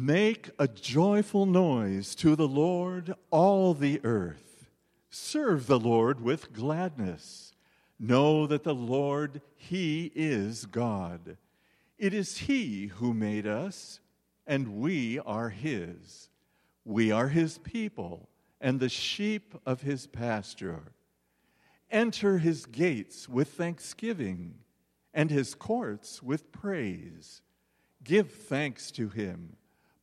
Make a joyful noise to the Lord, all the earth. Serve the Lord with gladness. Know that the Lord, He is God. It is He who made us, and we are His. We are His people and the sheep of His pasture. Enter His gates with thanksgiving and His courts with praise. Give thanks to Him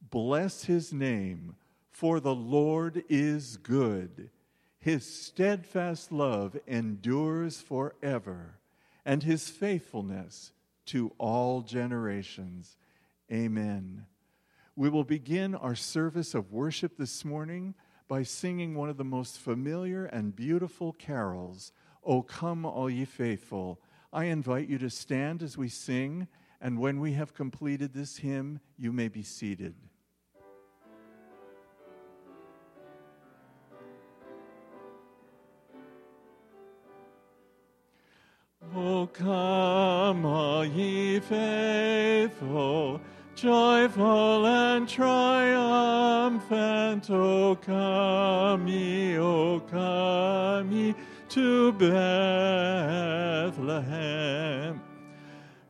Bless his name, for the Lord is good. His steadfast love endures forever, and his faithfulness to all generations. Amen. We will begin our service of worship this morning by singing one of the most familiar and beautiful carols, O Come, All Ye Faithful. I invite you to stand as we sing, and when we have completed this hymn, you may be seated. O come, all ye faithful, joyful and triumphant, O come ye, O come ye to Bethlehem.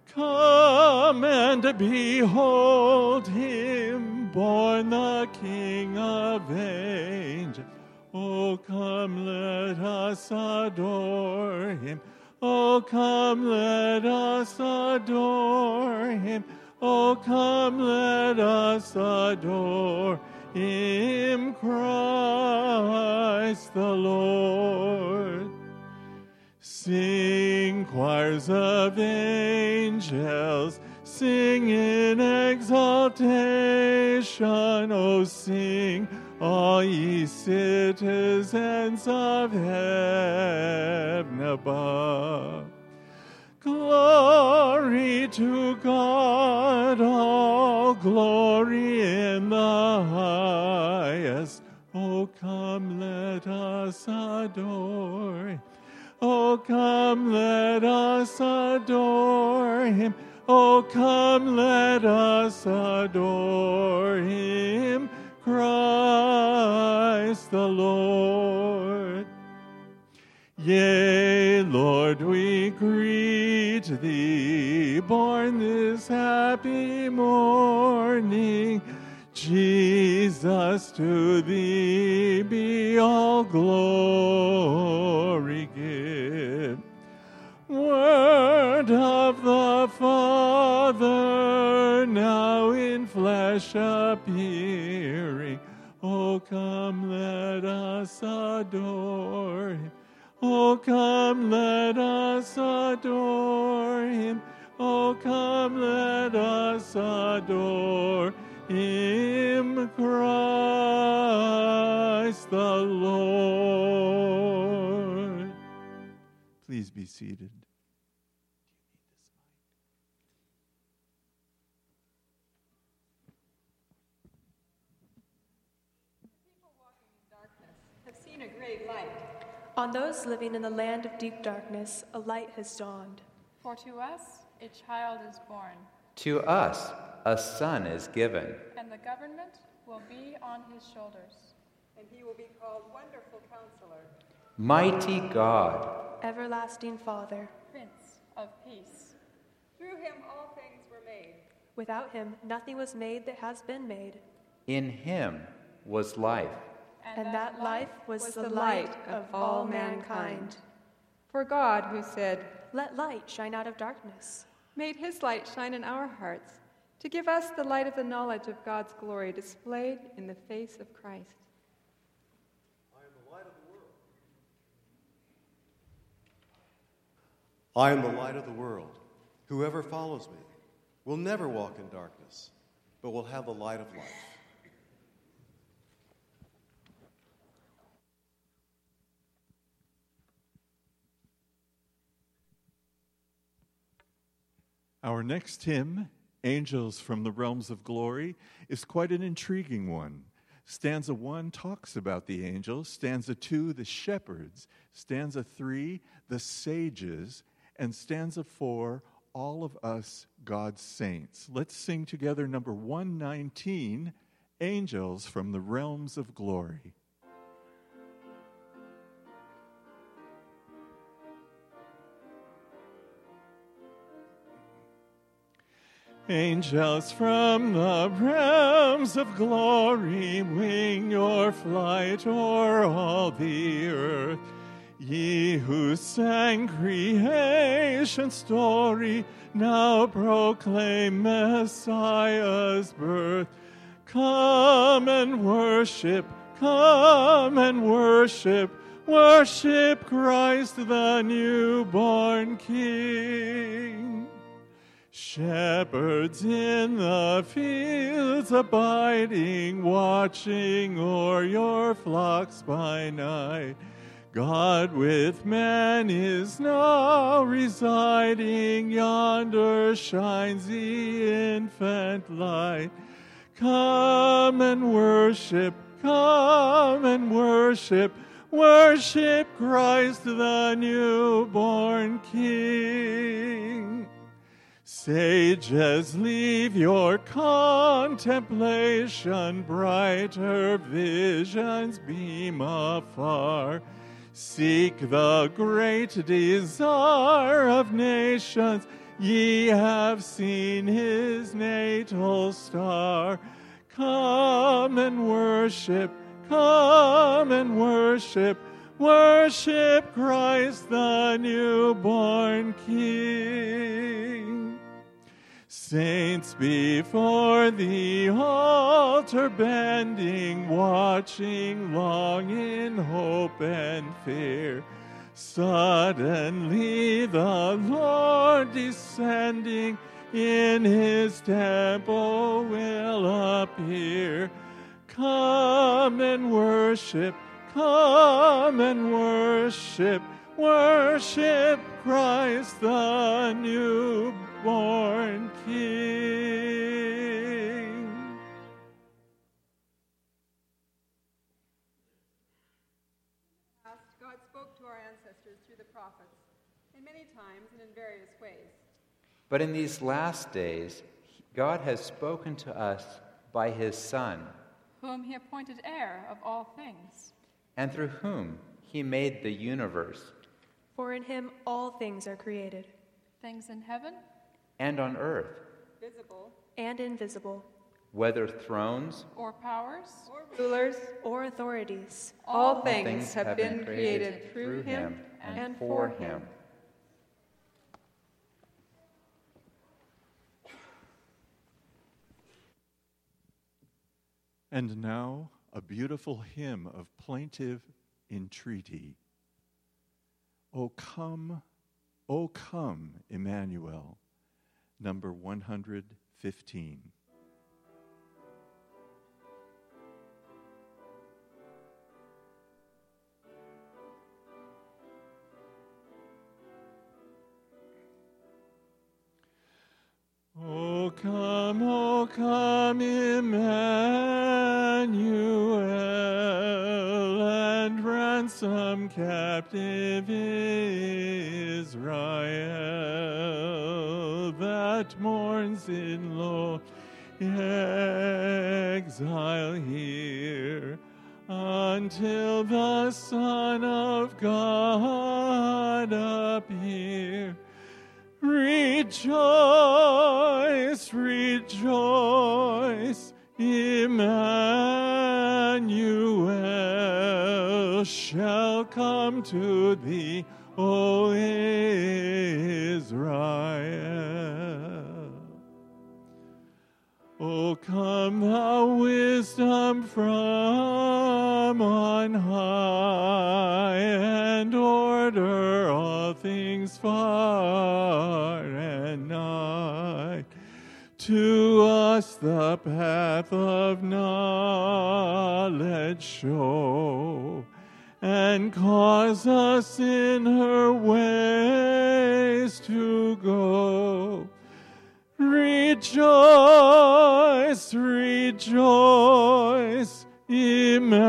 Come and behold him, born the King of angels. O come, let us adore him. Oh, come, let us adore him. Oh, come, let us adore him, Christ the Lord. Sing, choirs of angels, sing in exaltation. Oh, sing all ye citizens of heaven above. Glory to God, all glory in the highest. Oh, come, let us adore. Oh, come, let us adore him. Oh, come, let us adore him. Christ the Lord. Yea, Lord, we greet thee, born this happy morning. Jesus, to thee be all glory give. Word of the Father, in flesh appearing. Oh, come, let us adore him. Oh, come, let us adore him. Oh, come, let us adore him, Christ the Lord. Please be seated. On those living in the land of deep darkness, a light has dawned. For to us a child is born. To us a son is given. And the government will be on his shoulders. And he will be called Wonderful Counselor, Mighty God, Everlasting Father. Prince of Peace. Through him all things were made. Without him, nothing was made that has been made. In him was life and, that life was, was the light of all mankind. For God, who said, Let light shine out of darkness, made his light shine in our hearts to give us the light of the knowledge of God's glory displayed in the face of Christ. I am the light of the world. I am the light of the world. Whoever follows me will never walk in darkness, but will have the light of life. Our next hymn, Angels from the Realms of Glory, is quite an intriguing one. Stanza 1 talks about the angels, stanza 2, the shepherds, stanza 3, the sages, and stanza 4, all of us God's saints. Let's sing together number 119 Angels from the Realms of Glory. Angels from the realms of glory, wing your flight o'er all the earth. Ye who sang creation's story, now proclaim Messiah's birth. Come and worship, come and worship, worship Christ the newborn King. Shepherds in the fields abiding, watching o'er your flocks by night. God with man is now residing, yonder shines the infant light. Come and worship, come and worship, worship Christ the newborn King. Sages, leave your contemplation, brighter visions beam afar. Seek the great desire of nations, ye have seen his natal star. Come and worship, come and worship, worship Christ the newborn King. Saints before the altar bending, watching long in hope and fear. Suddenly the Lord descending in his temple will appear. Come and worship, come and worship, worship Christ the newborn King. God spoke to our ancestors through the prophets, in many times and in various ways. But in these last days, God has spoken to us by his Son, whom he appointed heir of all things, and through whom he made the universe, For in him all things are created, things in heaven and on earth, Visible. And invisible, whether thrones or powers, or Rulers, or authorities. all all things have been created through him and for him. And now, a beautiful hymn of plaintive entreaty. O come, O come, Emmanuel, number 115. O come, O come, Emmanuel, ransom captive Israel that mourns in low exile here until the Son of God appear. Rejoice, rejoice, Emmanuel shall come to thee, O Israel. O come, thou wisdom from on high, and order all things far and nigh. To us the path of knowledge show, and cause us in her ways to go. Rejoice, rejoice, Emmanuel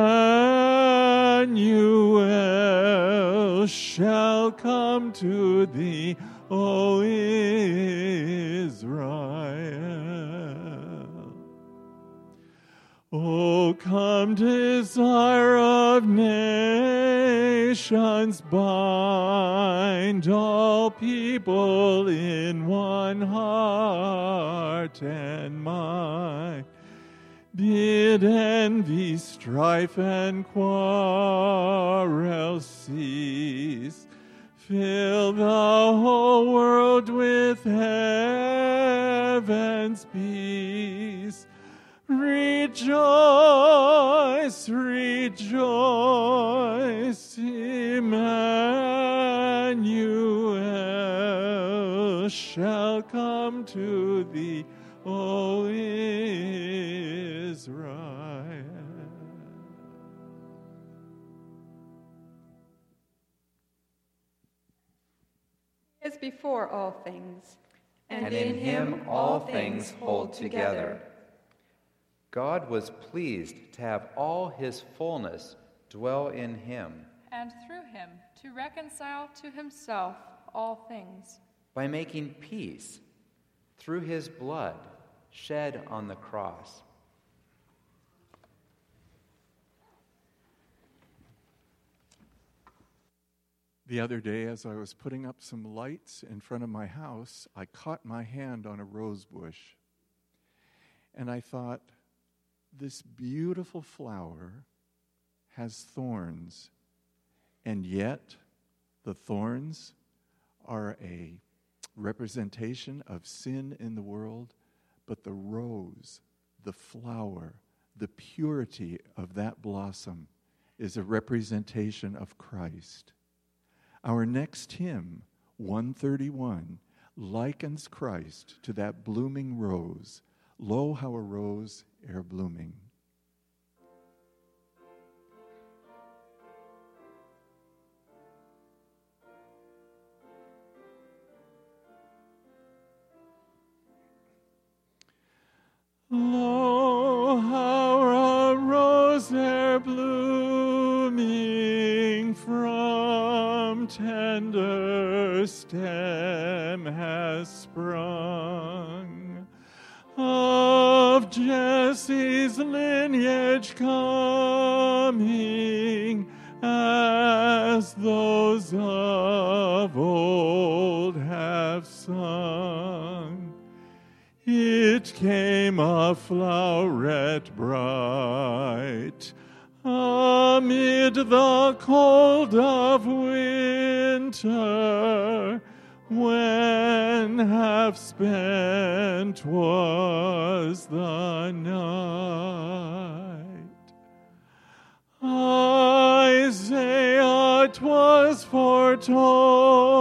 shall come to thee, O Israel. O come, desire of nations, bind all people in one heart and mind. Bid envy, strife, and quarrel cease. Fill the whole world with heaven's peace. Rejoice, rejoice, Emmanuel shall come to thee, O Israel. He is before all things. and in him all things hold together. God was pleased to have all his fullness dwell in him And through him to reconcile to himself all things, by making peace through his blood shed on the cross. The other day, as I was putting up some lights in front of my house, I caught my hand on a rose bush. And I thought, this beautiful flower has thorns, and yet the thorns are a representation of sin in the world, but the rose, the flower, the purity of that blossom is a representation of Christ. Our next hymn, 131, likens Christ to that blooming rose. Lo, how a rose ere blooming. Jesse's lineage coming, as those of old have sung. It came a floweret bright amid the cold of winter, when half spent was the تو.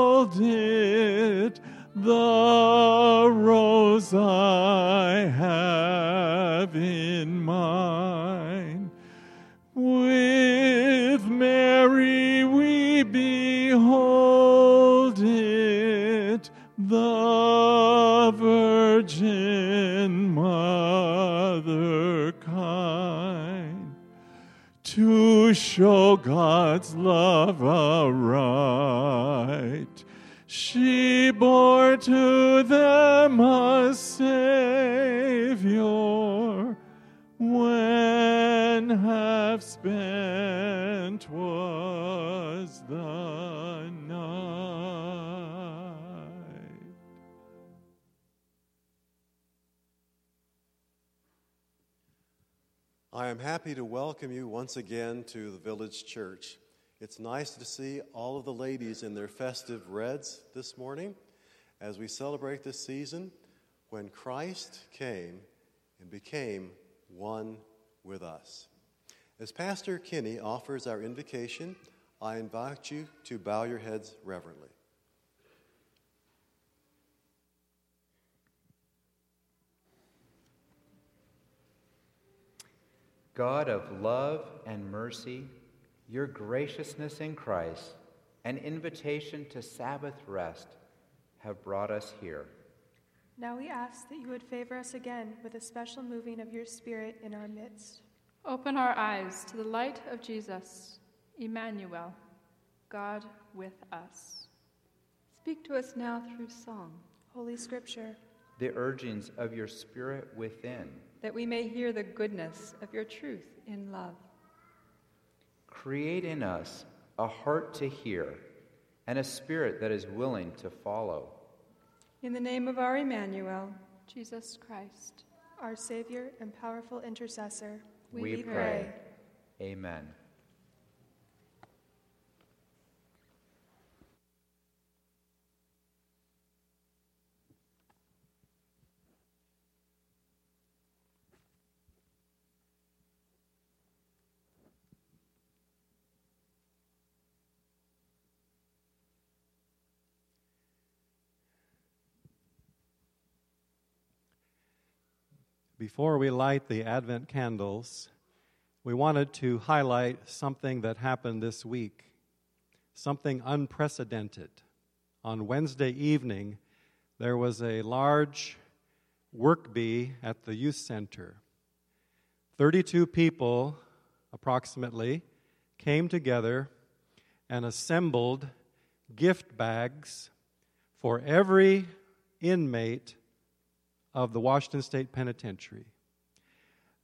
Show God's love aright. She bore to them a happy to welcome you once again to the village church. It's nice to see all of the ladies in their festive reds this morning as we celebrate this season when Christ came and became one with us. As Pastor Kinney offers our invocation, I invite you to bow your heads reverently. God of love and mercy, your graciousness in Christ an invitation to Sabbath rest have brought us here. Now we ask that you would favor us again with a special moving of your Spirit in our midst. open our eyes to the light of Jesus, Emmanuel, God with us. Speak to us now through song. Holy Scripture, the urgings of your Spirit within. That we may hear the goodness of your truth in love. Create in us a heart to hear and a spirit that is willing to follow. In the name of our Emmanuel, Jesus Christ. Our Savior and powerful intercessor, We, pray. Amen. Before we light the Advent candles, we wanted to highlight something that happened this week, something unprecedented. On Wednesday evening, there was a large work bee at the youth center. 32 people, approximately, came together and assembled gift bags for every inmate of the Washington State Penitentiary.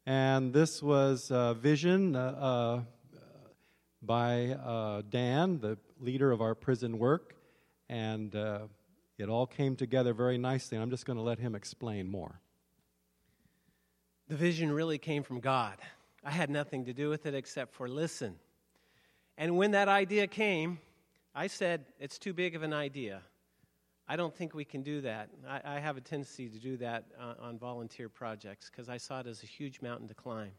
And this was a vision uh, uh, by uh, Dan, the leader of our prison work, and uh, it all came together very nicely. I'm just going to let him explain more. The vision really came from God. I had nothing to do with it except for listen. And when that idea came, I said, It's too big of an idea. I don't think we can do that. I, I have a tendency to do that uh, on volunteer projects because I saw it as a huge mountain to climb.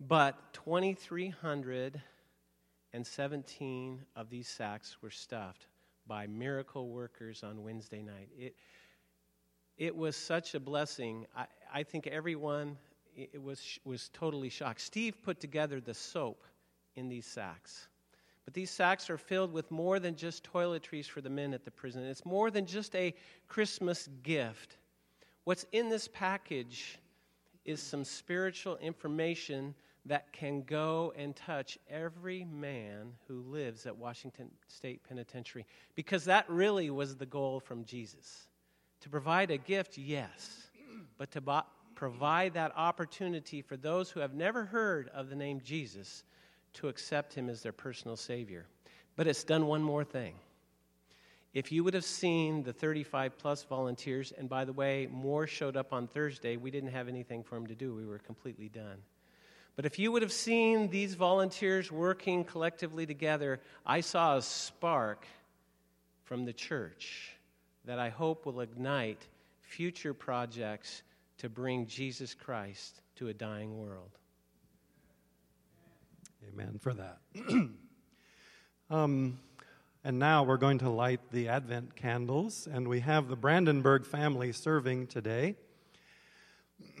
But 2,317 of these sacks were stuffed by miracle workers on Wednesday night. It, it was such a blessing. I, I think everyone it was, was totally shocked. Steve put together the soap in these sacks. But these sacks are filled with more than just toiletries for the men at the prison. It's more than just a Christmas gift. What's in this package is some spiritual information that can go and touch every man who lives at Washington State Penitentiary. Because that really was the goal from Jesus. To provide a gift, yes, but to bo- provide that opportunity for those who have never heard of the name Jesus to accept him as their personal Savior. But it's done one more thing. If you would have seen the 35 plus volunteers, and by the way, more showed up on Thursday, we didn't have anything for them to do. We were completely done. But if you would have seen these volunteers working collectively together, I saw a spark from the church that I hope will ignite future projects to bring Jesus Christ to a dying world. Amen for that. um, and now we're going to light the Advent candles, and we have the Brandenburg family serving today.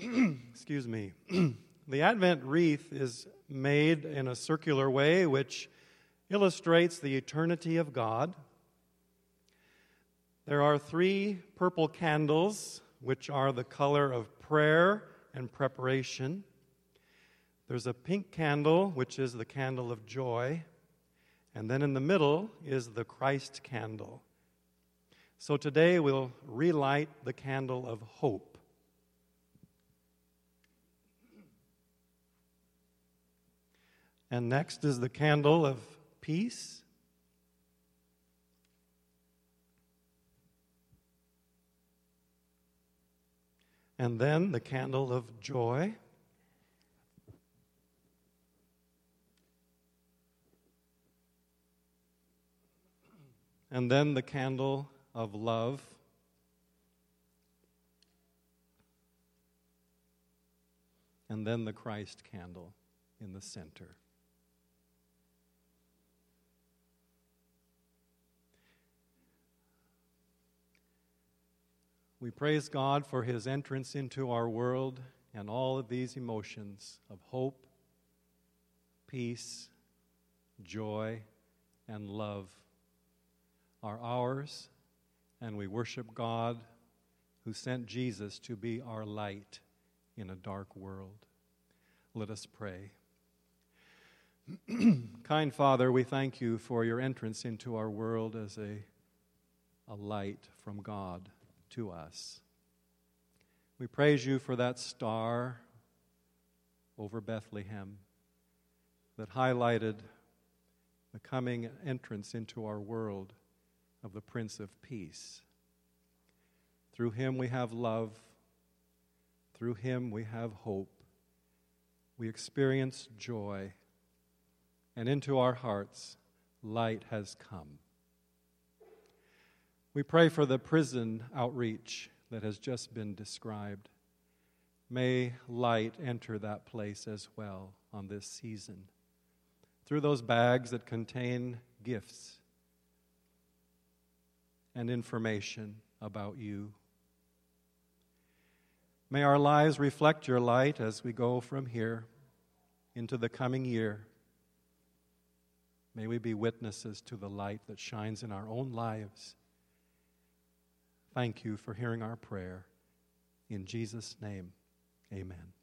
Excuse me. the Advent wreath is made in a circular way, which illustrates the eternity of God. There are three purple candles, which are the color of prayer and preparation. There's a pink candle, which is the candle of joy. And then in the middle is the Christ candle. So today we'll relight the candle of hope. And next is the candle of peace. And then the candle of joy. And then the candle of love. And then the Christ candle in the center. We praise God for his entrance into our world and all of these emotions of hope, peace, joy, and love are ours, and we worship God who sent Jesus to be our light in a dark world. Let us pray. kind Father, we thank you for your entrance into our world as a, a light from God to us. We praise you for that star over Bethlehem that highlighted the coming entrance into our world of the Prince of Peace. Through him we have love. Through him we have hope. We experience joy. And into our hearts, light has come. We pray for the prison outreach that has just been described. May light enter that place as well on this season through those bags that contain gifts and information about you. May our lives reflect your light as we go from here into the coming year. May we be witnesses to the light that shines in our own lives. Thank you for hearing our prayer. In Jesus' name, amen.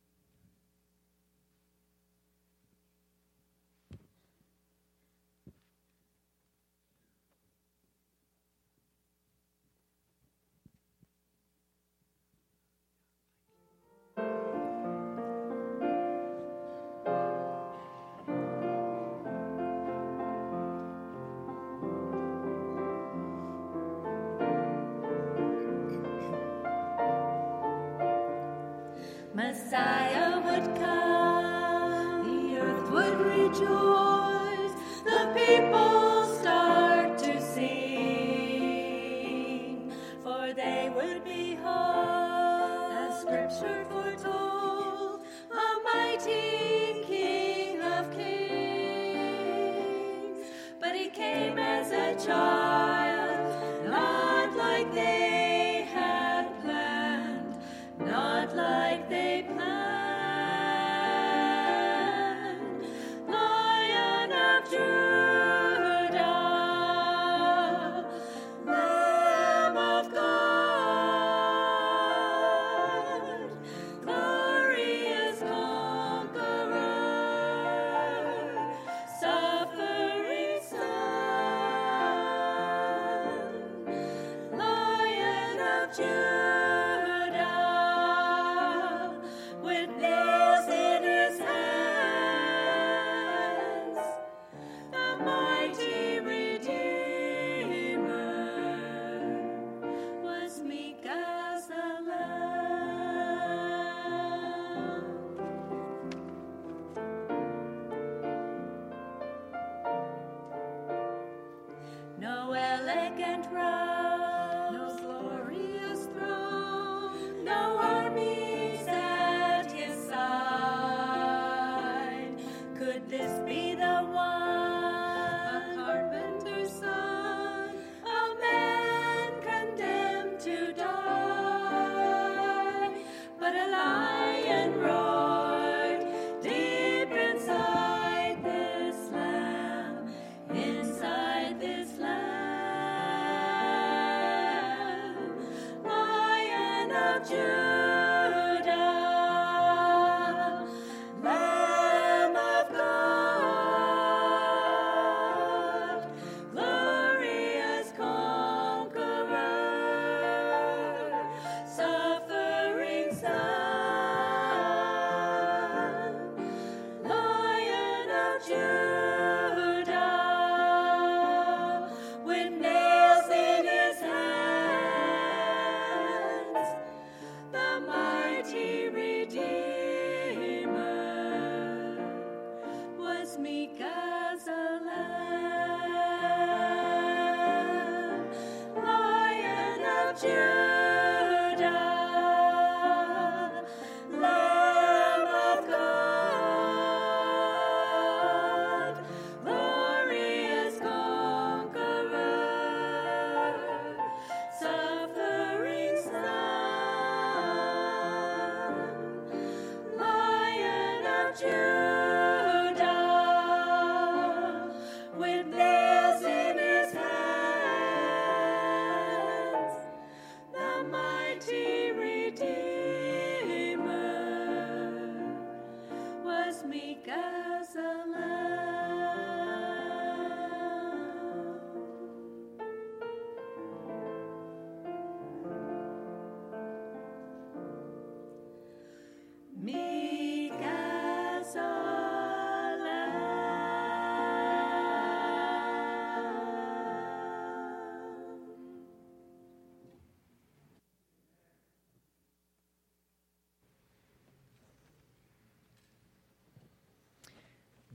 Elegant robe,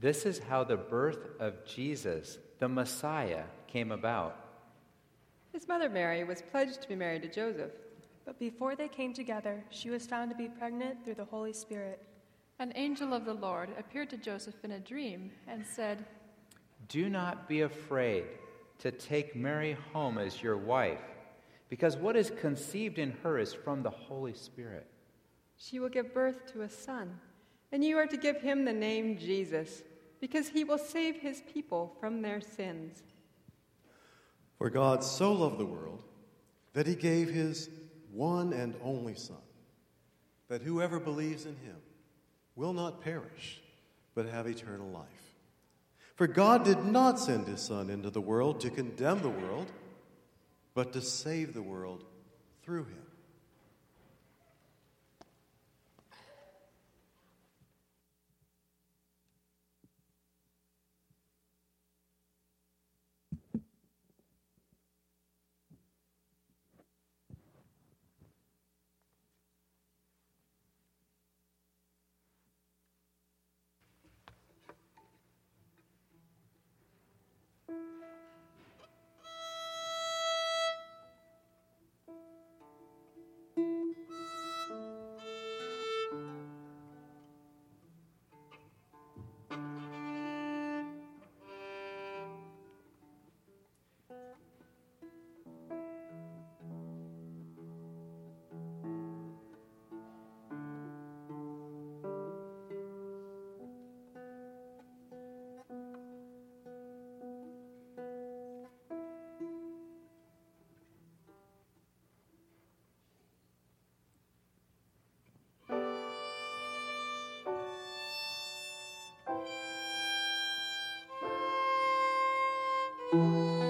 This is how the birth of Jesus, the Messiah, came about. His mother Mary was pledged to be married to Joseph. But before they came together, she was found to be pregnant through the Holy Spirit. An angel of the Lord appeared to Joseph in a dream and said, Do not be afraid to take Mary home as your wife, because what is conceived in her is from the Holy Spirit. She will give birth to a son, and you are to give him the name Jesus, because he will save his people from their sins. For God so loved the world that he gave his one and only Son, that whoever believes in him will not perish, but have eternal life. For God did not send his Son into the world to condemn the world, but to save the world through him. Música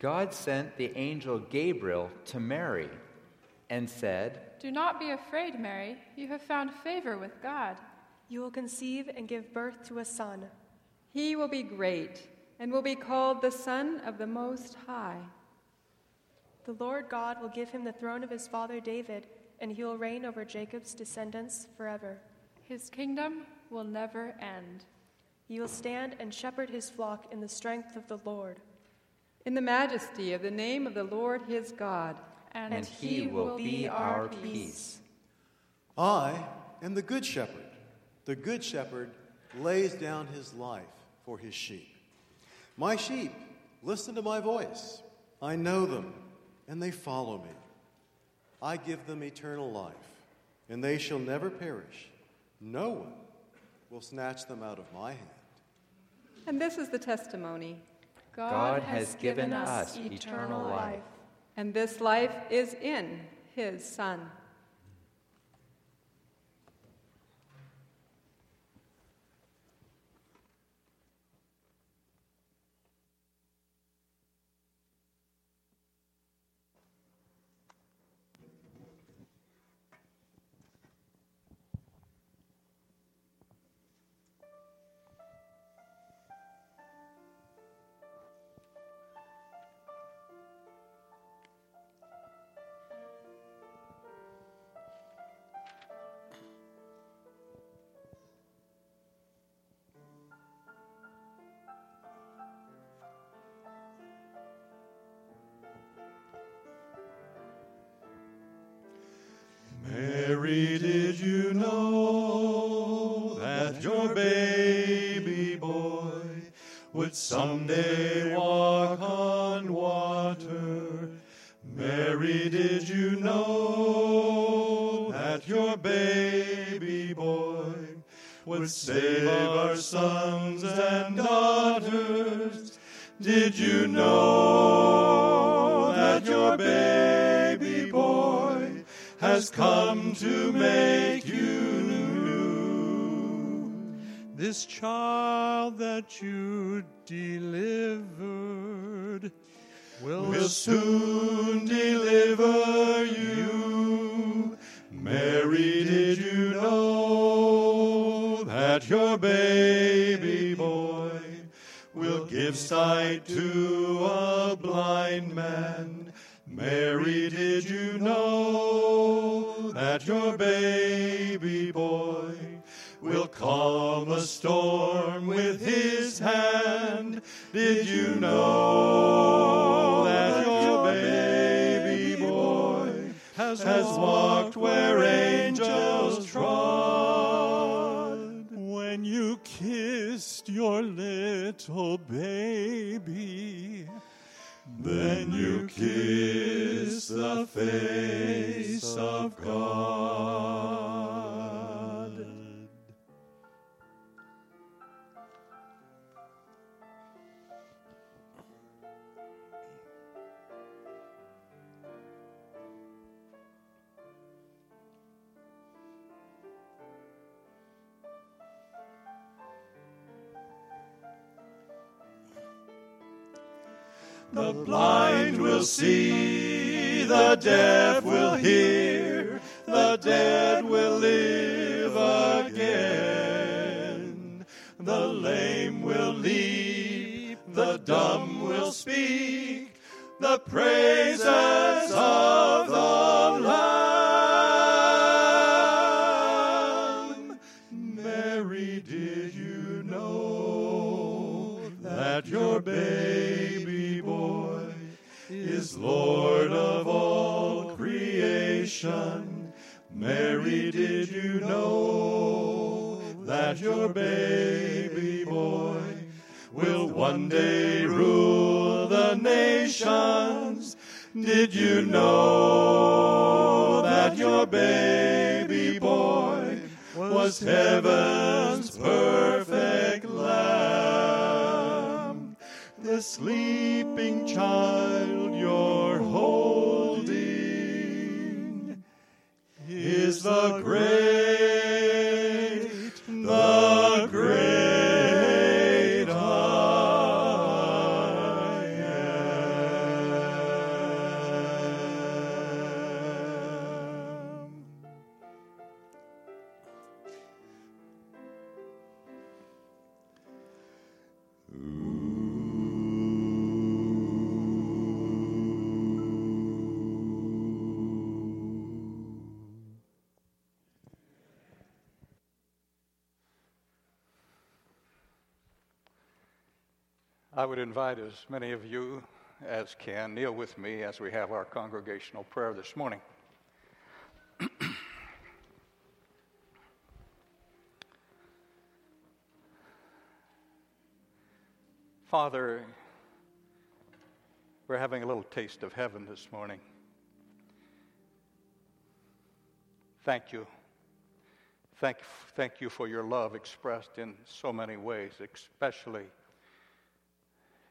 God sent the angel Gabriel to Mary and said, Do not be afraid, Mary. You have found favor with God. You will conceive and give birth to a son. He will be great and will be called the Son of the Most High. The Lord God will give him the throne of his father David, and he will reign over Jacob's descendants forever. His kingdom will never end. He will stand and shepherd his flock in the strength of the Lord. In the majesty of the name of the Lord his God. And, and he will be our peace. I am the good shepherd. The good shepherd lays down his life for his sheep. My sheep listen to my voice. I know them, and they follow me. I give them eternal life, and they shall never perish. No one will snatch them out of my hand. And this is the testimony God, has given us eternal life. and this life is in his Son. Your baby boy would someday walk on water? Mary, did you know that your baby boy would save our sons and daughters? Did you know that your baby boy has come to make you? This child that you delivered will soon deliver you. Mary, did you know that your baby boy will give sight to a blind man? Mary, did you know that your baby boy will calm a storm with his hand? Did you know that your baby boy has, walked where angels trod? When you kissed your little baby, then you kiss the face of God. Will see, the deaf will hear, the dead will live again. The lame will leap, the dumb will speak, the praises of the Lamb. Mary, did you know that your baby Lord of all creation? Mary, did you know that your baby boy will one day rule the nations? Did you know that your baby boy was heaven's perfect lamb? The sleeping child the great, would invite as many of you as can kneel with me as we have our congregational prayer this morning. Father, we're having a little taste of heaven this morning. Thank you. Thank, thank you for your love expressed in so many ways, especially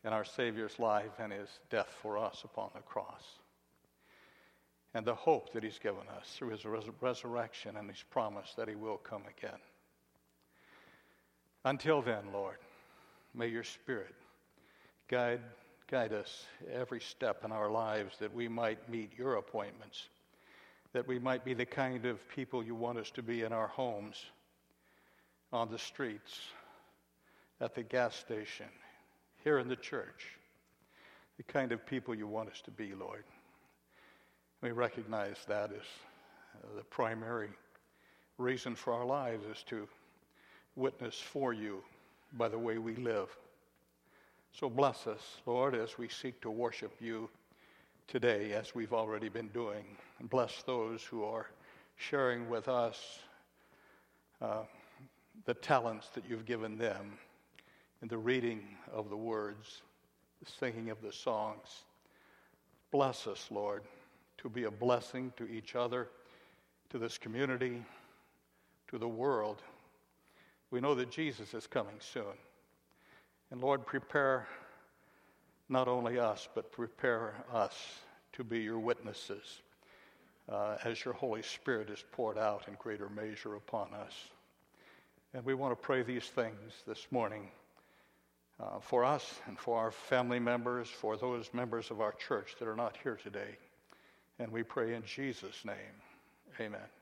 in our Savior's life and his death for us upon the cross. And the hope that he's given us through his res- resurrection and his promise that he will come again. Until then, Lord, may your Spirit guide, guide us every step in our lives that we might meet your appointments, that we might be the kind of people you want us to be in our homes, on the streets, at the gas station, here in the church, the kind of people you want us to be, Lord. We recognize that as the primary reason for our lives is to witness for you by the way we live. So bless us, Lord, as we seek to worship you today, as we've already been doing. And bless those who are sharing with us uh, the talents that you've given them in the reading of the words, the singing of the songs. Bless us, Lord, to be a blessing to each other, to this community, to the world. We know that Jesus is coming soon. And Lord, prepare not only us, but prepare us to be your witnesses uh, as your Holy Spirit is poured out in greater measure upon us. And we want to pray these things this morning uh, for us and for our family members, for those members of our church that are not here today. And we pray in Jesus' name. Amen.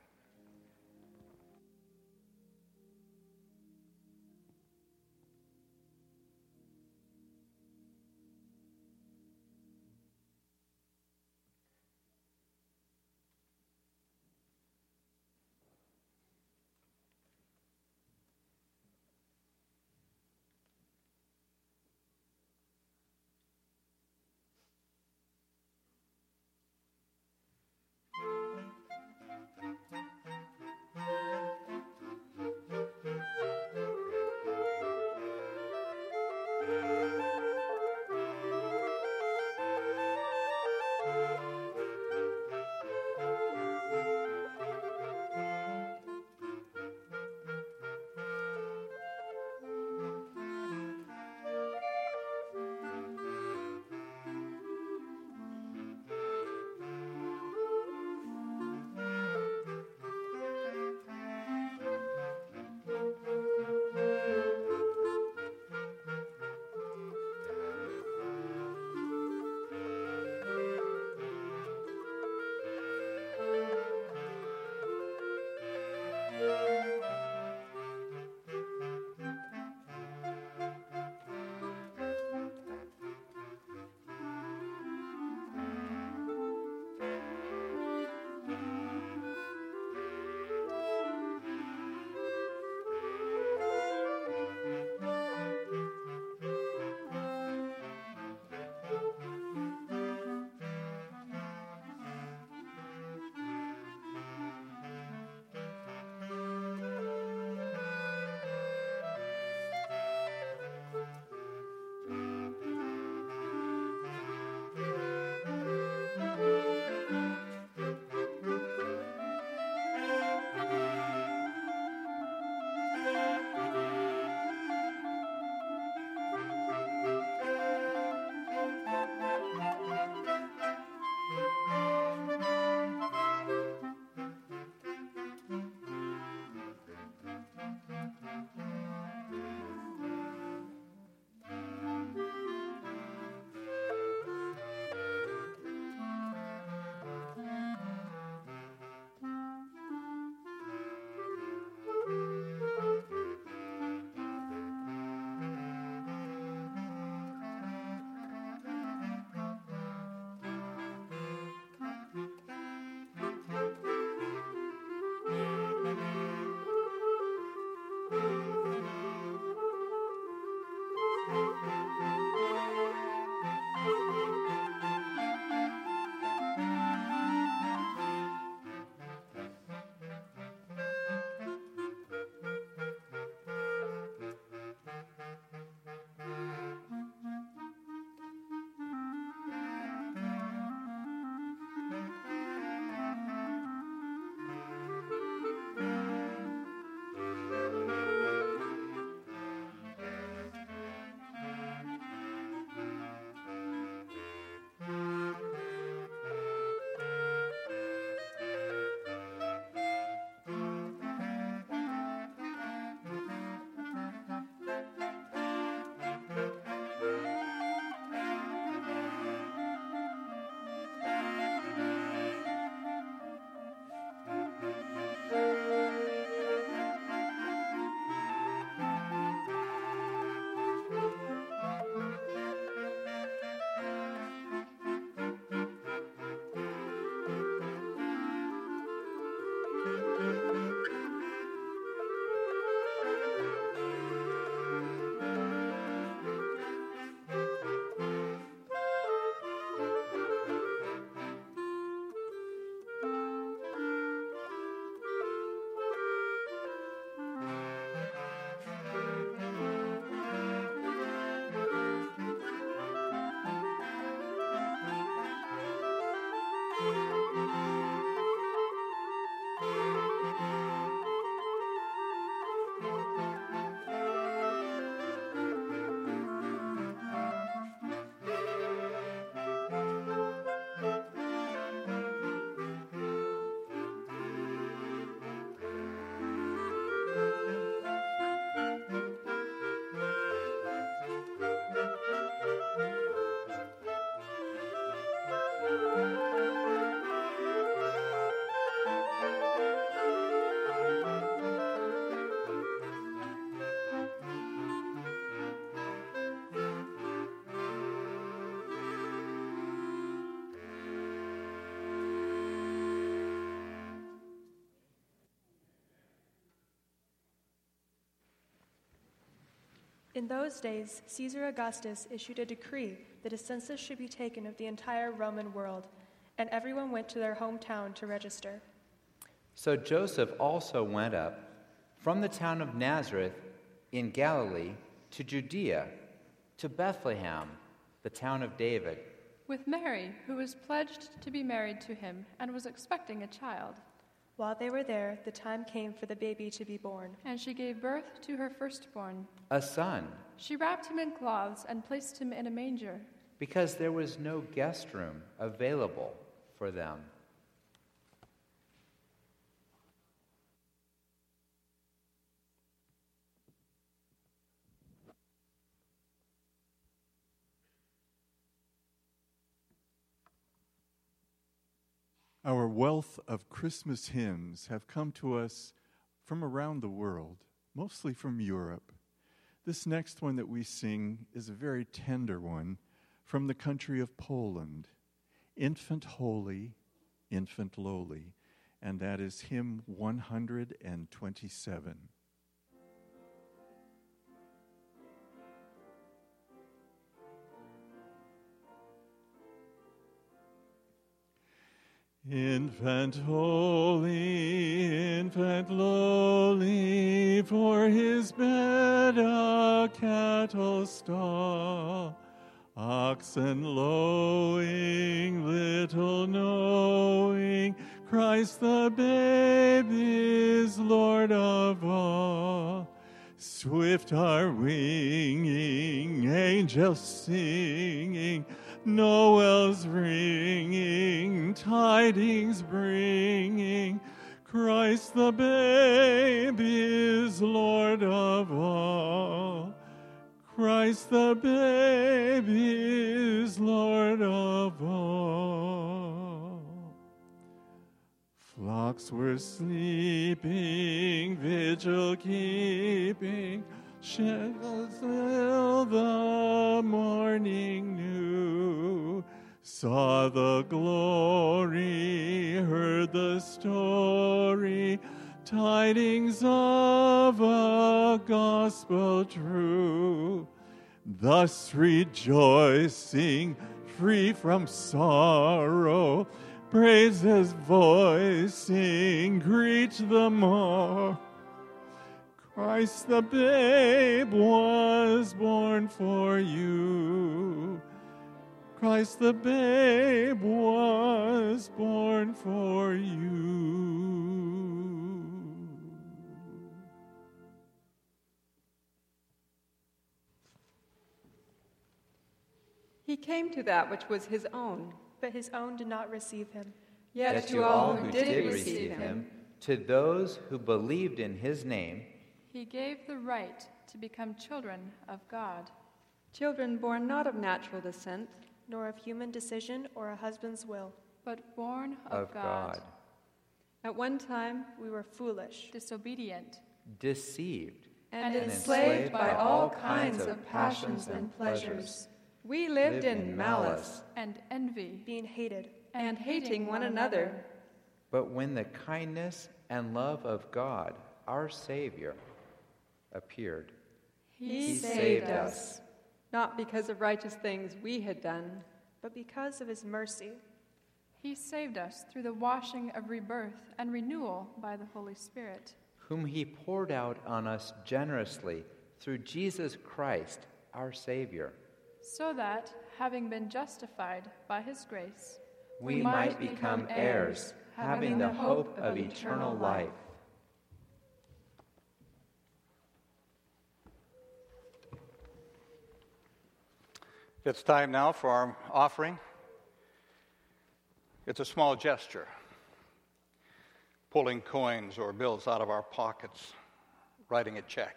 In those days, Caesar Augustus issued a decree that a census should be taken of the entire Roman world, and everyone went to their hometown to register. So Joseph also went up from the town of Nazareth in Galilee to Judea, to Bethlehem, the town of David, with Mary, who was pledged to be married to him and was expecting a child. While they were there, the time came for the baby to be born. And she gave birth to her firstborn, a son, She wrapped him in cloths and placed him in a manger, because there was no guest room available for them. Our wealth of Christmas hymns have come to us from around the world, mostly from Europe. This next one that we sing is a very tender one from the country of Poland Infant Holy, Infant Lowly, and that is hymn 127. Infant holy, infant lowly, for his bed a cattle stall, oxen lowing, little knowing, Christ the babe is Lord of all. Swift are winging, angels singing, Noel's ringing, tidings bringing. Christ the babe is Lord of all. Christ the babe is Lord of all. Flocks were sleeping, vigil keeping, shadows till the morning new. Saw the glory, heard the story, tidings of a gospel true. Thus rejoicing, free from sorrow, praises voicing, greet the more. Christ the babe was born for you. Christ the babe was born for you. He came to that which was his own, but his own did not receive him. Yet, Yet to all who did receive him, to those who believed in his name, he gave the right to become children of God. children born not of natural descent, nor of human decision or a husband's will. but born of, of God, at one time We were foolish, disobedient, deceived, and, And enslaved by all kinds of passions and pleasures. We lived in malice and envy, being hated, and hating one another. But when the kindness and love of God, our Savior, appeared, He, He saved saved us, not because of righteous things we had done, but because of his mercy, he saved us through the washing of rebirth and renewal by the Holy Spirit, whom He poured out on us generously through Jesus Christ, our Savior, so that, having been justified by his grace, we, We might might become become heirs, heirs, having the hope of eternal life. It's time now for our offering. It's a small gesture, pulling coins or bills out of our pockets, writing a check.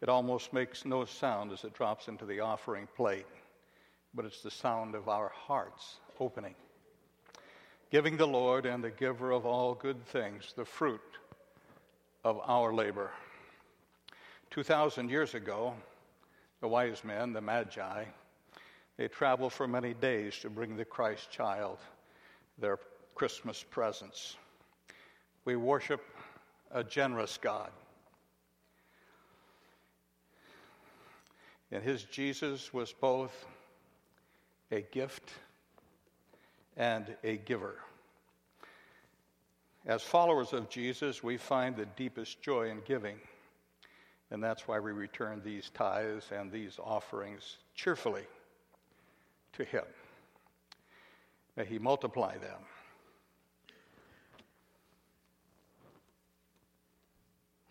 It almost makes no sound as it drops into the offering plate, but it's the sound of our hearts opening, giving the Lord and the giver of all good things the fruit of our labor. 2,000 years ago, the wise men, the Magi, they travel for many days to bring the Christ child their Christmas presents. We worship a generous God. And his Jesus was both a gift and a giver. As followers of Jesus, we find the deepest joy in giving. And that's why we return these tithes and these offerings cheerfully to Him. May He multiply them.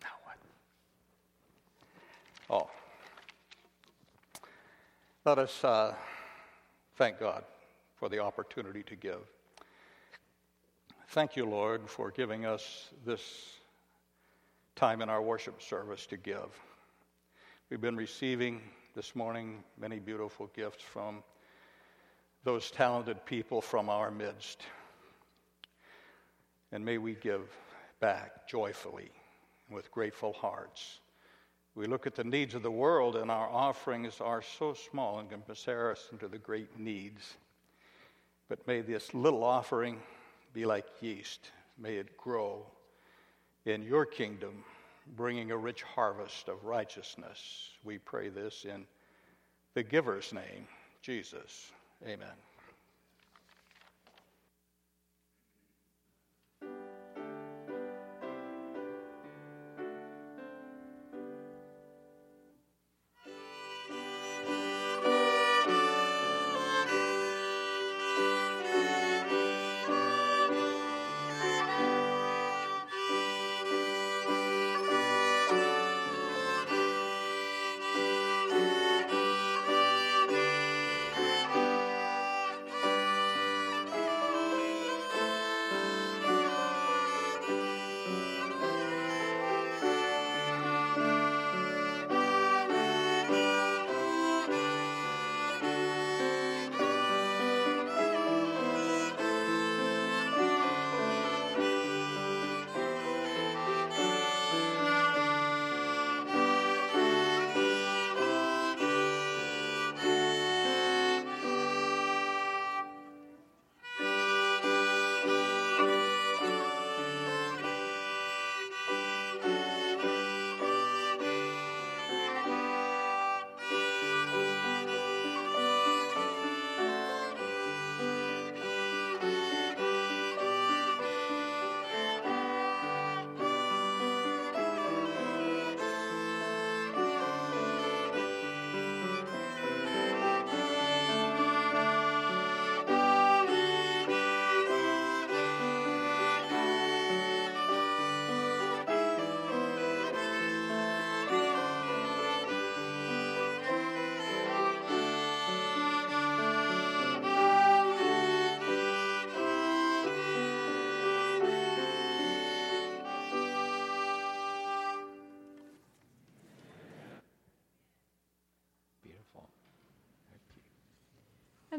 Now what? Oh. Let us uh, thank God for the opportunity to give. Thank you, Lord, for giving us this time in our worship service to give. We've been receiving this morning many beautiful gifts from those talented people from our midst. And may we give back joyfully with grateful hearts. We look at the needs of the world, and our offerings are so small in comparison to the great needs. But may this little offering be like yeast. May it grow in your kingdom, bringing a rich harvest of righteousness. We pray this in the giver's name, Jesus. Amen.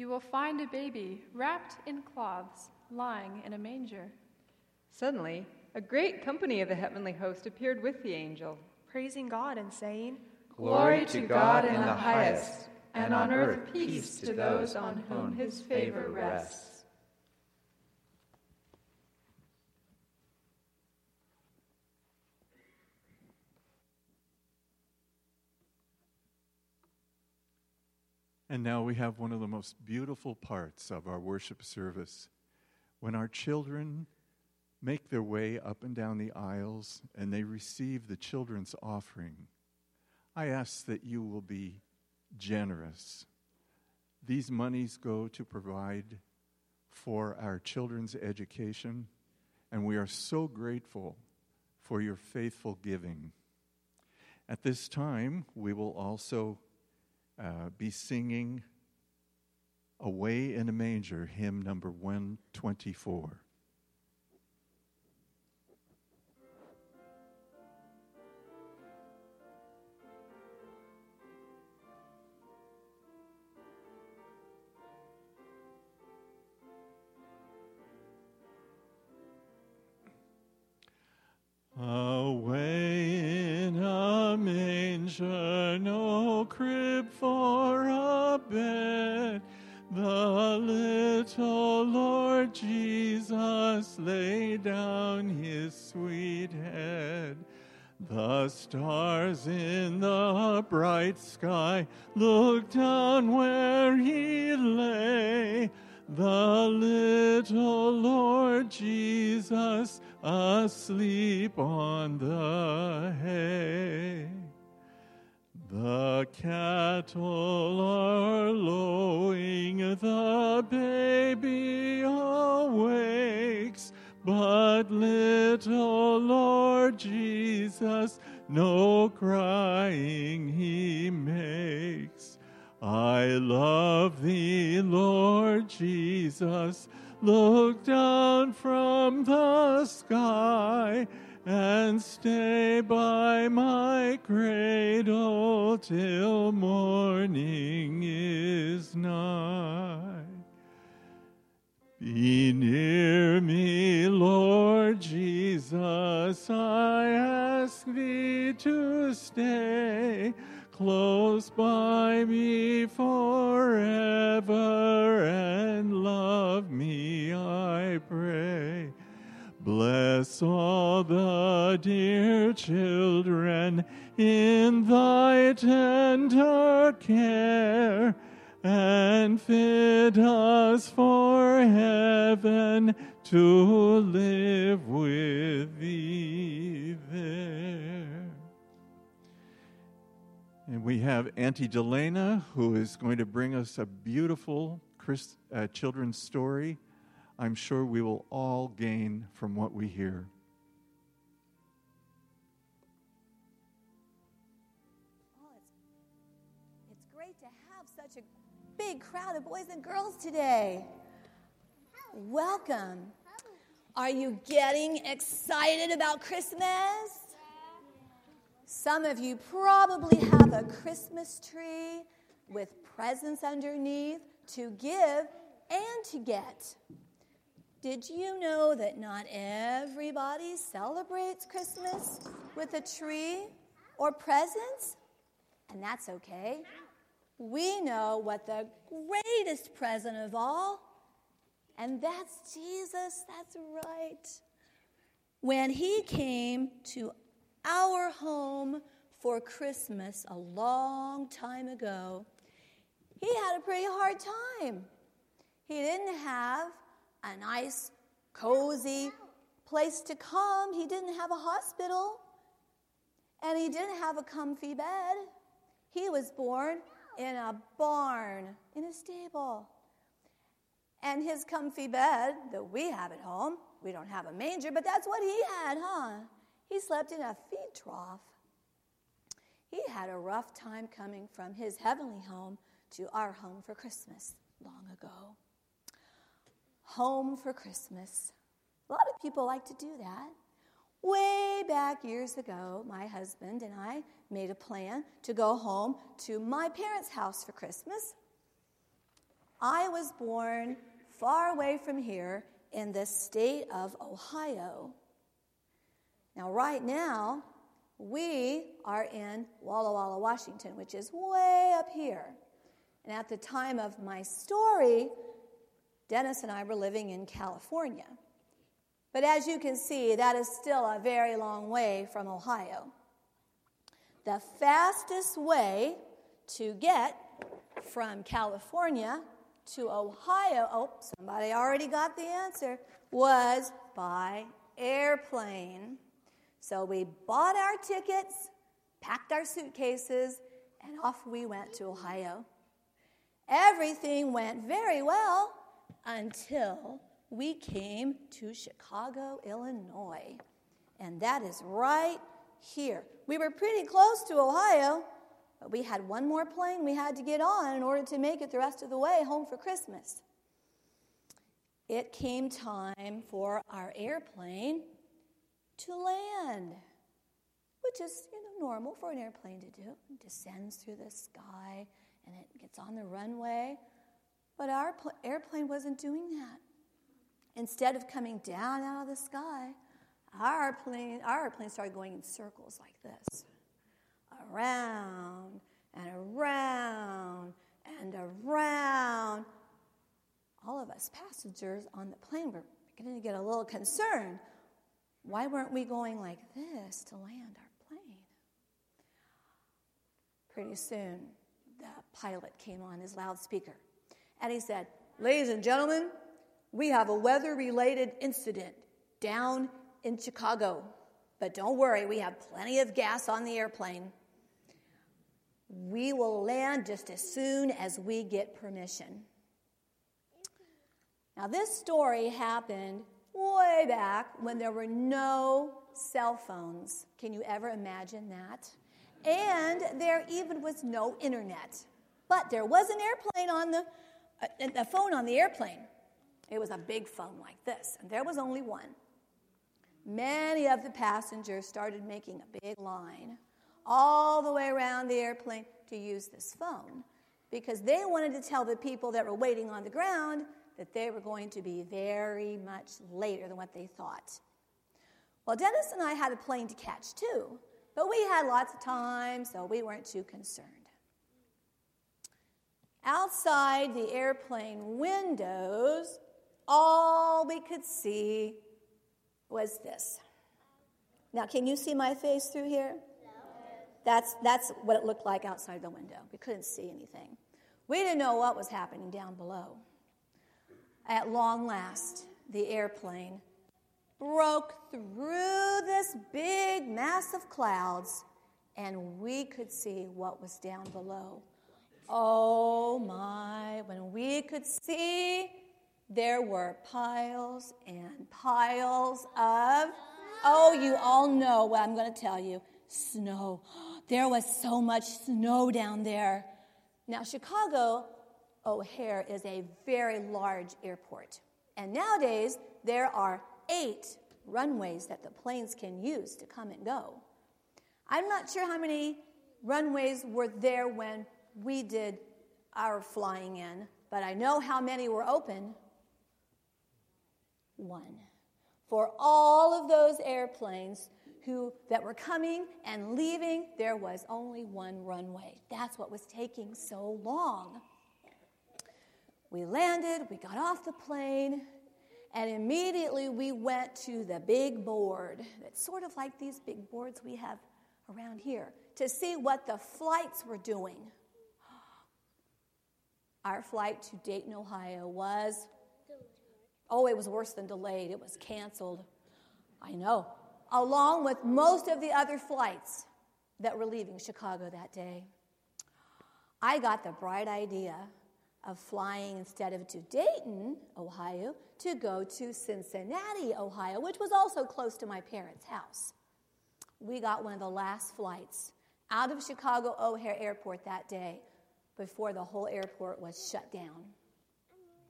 You will find a baby wrapped in cloths, lying in a manger. Suddenly, a great company of the heavenly host appeared with the angel, praising God and saying, Glory to God in the highest, and on earth peace to those on whom his favor rests. And now we have one of the most beautiful parts of our worship service when our children make their way up and down the aisles and they receive the children's offering. I ask that you will be generous. These monies go to provide for our children's education, and we are so grateful for your faithful giving. At this time, we will also uh, be singing Away in a Manger, hymn number 124. Sky Jesus. Look down from the sky and stay by my cradle till morning is nigh. Be near me, Lord Jesus, I ask thee to stay close by dear children in thy tender care and fit us for heaven to live with thee there. And we have Auntie Delana, who is going to bring us a beautiful Chris, uh, children's story. I'm sure we will all gain from what we hear. Big crowd of boys and girls today. Welcome. Are you getting excited about Christmas? Some of you probably have a Christmas tree with presents underneath to give and to get. Did you know that not everybody celebrates Christmas with a tree or presents? And that's okay. We know what the greatest present of all, and that's Jesus. That's right. When he came to our home for Christmas a long time ago, he had a pretty hard time. He didn't have a nice, cozy place to come, he didn't have a hospital, and he didn't have a comfy bed. He was born in a barn, in a stable. And his comfy bed that we have at home, we don't have a manger, but that's what he had, huh? He slept in a feed trough. He had a rough time coming from his heavenly home to our home for Christmas long ago. Home for Christmas. A lot of people like to do that. Way back years ago, my husband and I made a plan to go home to my parents' house for Christmas. I was born far away from here in the state of Ohio. Now, right now, we are in Walla Walla, Washington, which is way up here. And at the time of my story, Dennis and I were living in California. But as you can see, that is still a very long way from Ohio. The fastest way to get from California to Ohio, oh, somebody already got the answer, was by airplane. So we bought our tickets, packed our suitcases, and off we went to Ohio. Everything went very well until we came to Chicago, Illinois. And that is right here. We were pretty close to Ohio, but we had one more plane we had to get on in order to make it the rest of the way home for Christmas. It came time for our airplane to land, which is you know normal for an airplane to do. It descends through the sky and it gets on the runway. But our pl- airplane wasn't doing that. Instead of coming down out of the sky, our plane, our plane started going in circles like this around and around and around. All of us passengers on the plane were beginning to get a little concerned. Why weren't we going like this to land our plane? Pretty soon, the pilot came on his loudspeaker and he said, Ladies and gentlemen, we have a weather related incident down in Chicago. But don't worry, we have plenty of gas on the airplane. We will land just as soon as we get permission. Now, this story happened way back when there were no cell phones. Can you ever imagine that? And there even was no internet. But there was an airplane on the, a, a phone on the airplane. It was a big phone like this, and there was only one. Many of the passengers started making a big line all the way around the airplane to use this phone because they wanted to tell the people that were waiting on the ground that they were going to be very much later than what they thought. Well, Dennis and I had a plane to catch too, but we had lots of time, so we weren't too concerned. Outside the airplane windows, all we could see was this. Now, can you see my face through here? That's, that's what it looked like outside the window. We couldn't see anything. We didn't know what was happening down below. At long last, the airplane broke through this big mass of clouds, and we could see what was down below. Oh my, when we could see, there were piles and piles of, oh, you all know what I'm going to tell you snow. There was so much snow down there. Now, Chicago O'Hare is a very large airport. And nowadays, there are eight runways that the planes can use to come and go. I'm not sure how many runways were there when we did our flying in, but I know how many were open. One. For all of those airplanes who that were coming and leaving, there was only one runway. That's what was taking so long. We landed, we got off the plane, and immediately we went to the big board. It's sort of like these big boards we have around here to see what the flights were doing. Our flight to Dayton, Ohio was, oh, it was worse than delayed. It was canceled. I know along with most of the other flights that were leaving Chicago that day. I got the bright idea of flying instead of to Dayton, Ohio, to go to Cincinnati, Ohio, which was also close to my parents' house. We got one of the last flights out of Chicago O'Hare Airport that day before the whole airport was shut down.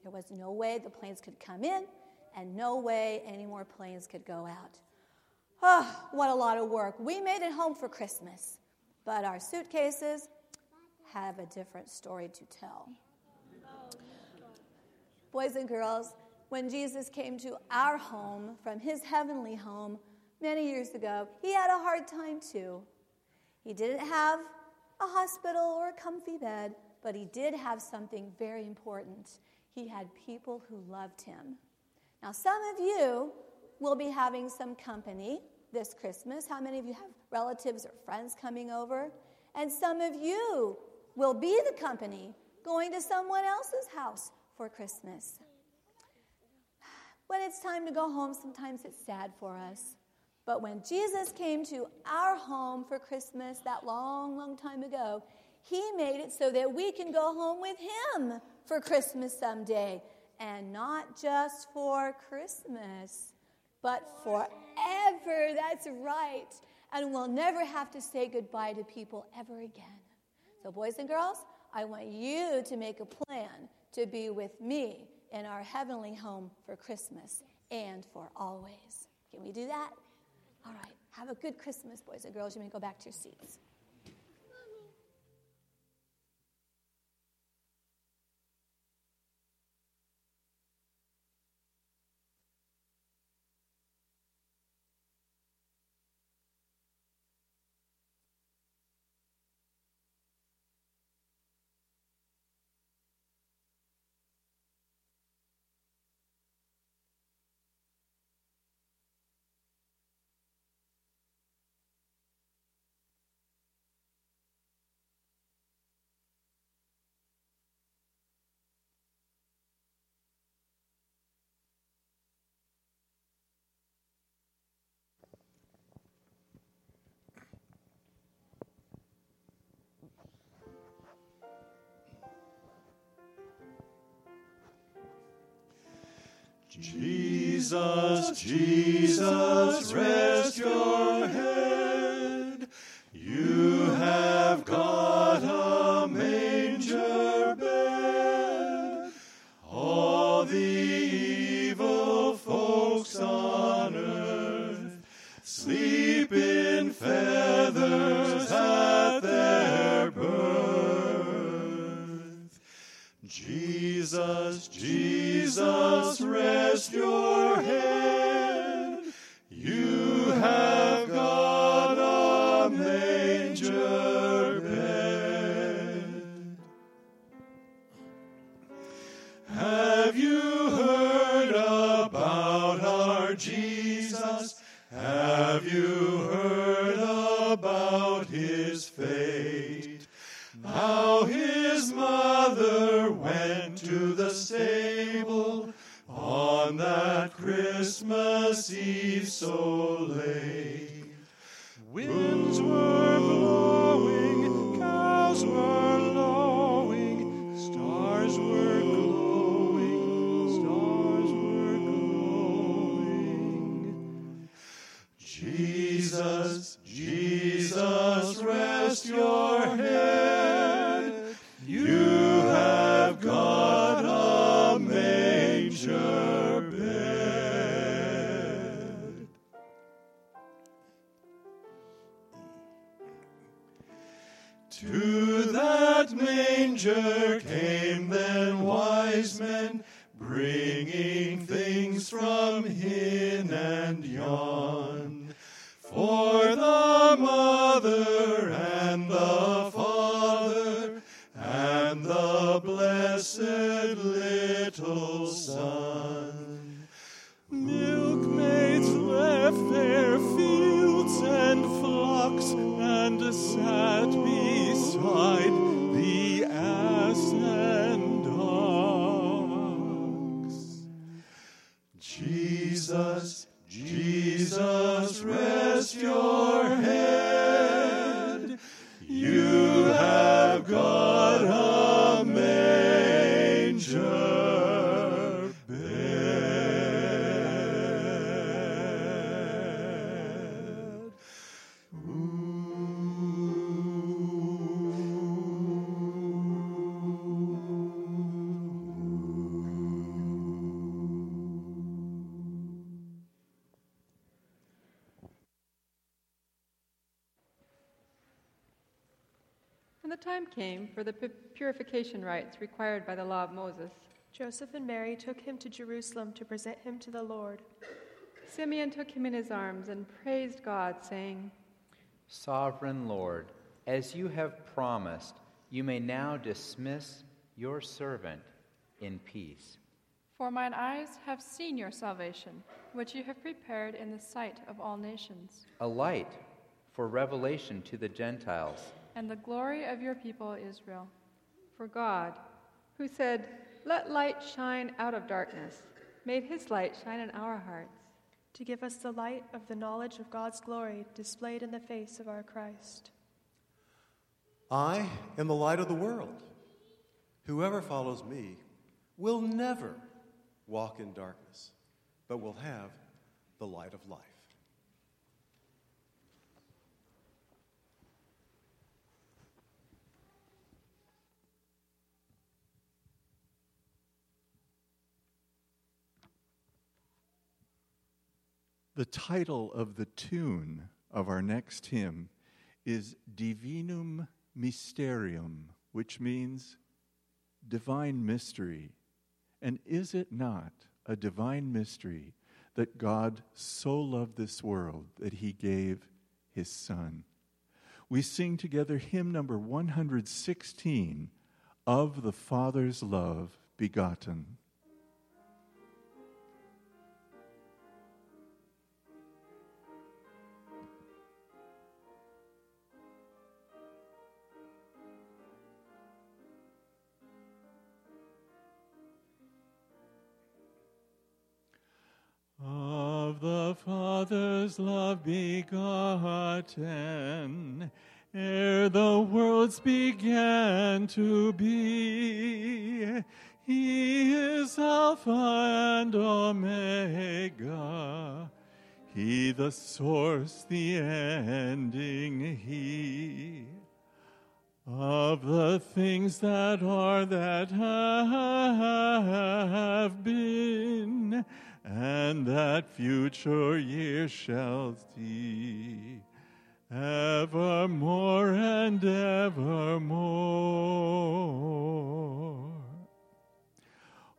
There was no way the planes could come in, and no way any more planes could go out. Oh, what a lot of work. We made it home for Christmas, but our suitcases have a different story to tell. Boys and girls, when Jesus came to our home from his heavenly home many years ago, he had a hard time too. He didn't have a hospital or a comfy bed, but he did have something very important. He had people who loved him. Now, some of you will be having some company this Christmas. How many of you have relatives or friends coming over? And some of you will be the company going to someone else's house for Christmas. When it's time to go home, sometimes it's sad for us. But when Jesus came to our home for Christmas that long, long time ago, he made it so that we can go home with him for Christmas someday. And not just for Christmas, but forever. That's right. And we'll never have to say goodbye to people ever again. So, boys and girls, I want you to make a plan to be with me in our heavenly home for Christmas and for always. Can we do that? All right. Have a good Christmas, boys and girls. You may go back to your seats. Jesus, Jesus, rest your head. You have got a manger bed. All the evil folks on earth sleep in feathers at their birth. Jesus, Jesus, rest your Christmas Eve so late. Winds were time came for the purification rites required by the law of Moses, Joseph and Mary took him to Jerusalem to present him to the Lord. Simeon took him in his arms and praised God, saying, Sovereign Lord, as you have promised, you may now dismiss your servant in peace. For mine eyes have seen your salvation, which you have prepared in the sight of all nations, A light for revelation to the Gentiles and the glory of your people Israel. For God, who said, Let light shine out of darkness, made his light shine in our hearts. to give us the light of the knowledge of God's glory displayed in the face of our Christ. I am the light of the world. Whoever follows me will never walk in darkness, but will have the light of life. The title of the tune of our next hymn is Divinum Mysterium, which means divine mystery. And is it not a divine mystery that God so loved this world that he gave his Son? We sing together hymn number 116 of the Father's love begotten. Love begotten, ere the worlds began to be, He is Alpha and Omega. He the source, the ending, He of the things that are that have been and that future years shall see evermore and evermore.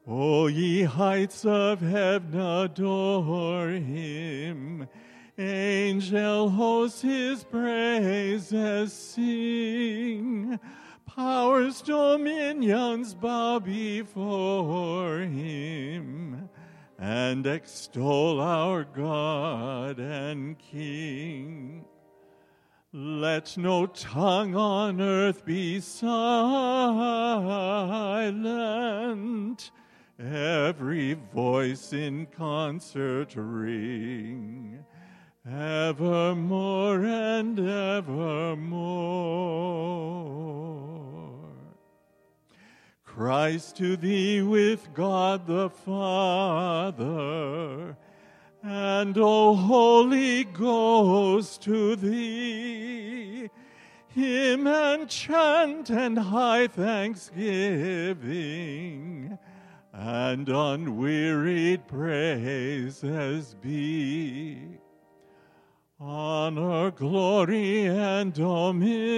O ye heights of heaven, adore him. Angel hosts his praises sing. Powers, dominions bow before him and extol our God and King. Let no tongue on earth be silent, every voice in concert ring, evermore and evermore. Christ to thee with God the Father, and O Holy Ghost to thee, Hymn and chant and high thanksgiving, and unwearied praises be. Honor, glory, and dominion,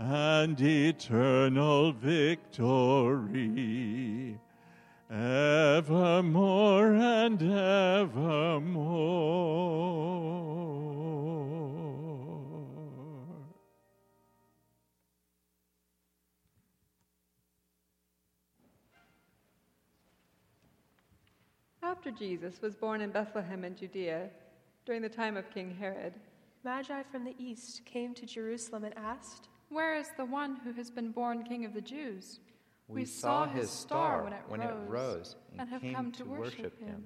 and eternal victory evermore and evermore. After Jesus was born in Bethlehem in Judea, during the time of King Herod, Magi from the east came to Jerusalem and asked, Where is the one who has been born King of the Jews? We, saw his star when it rose and, have came come to to worship him.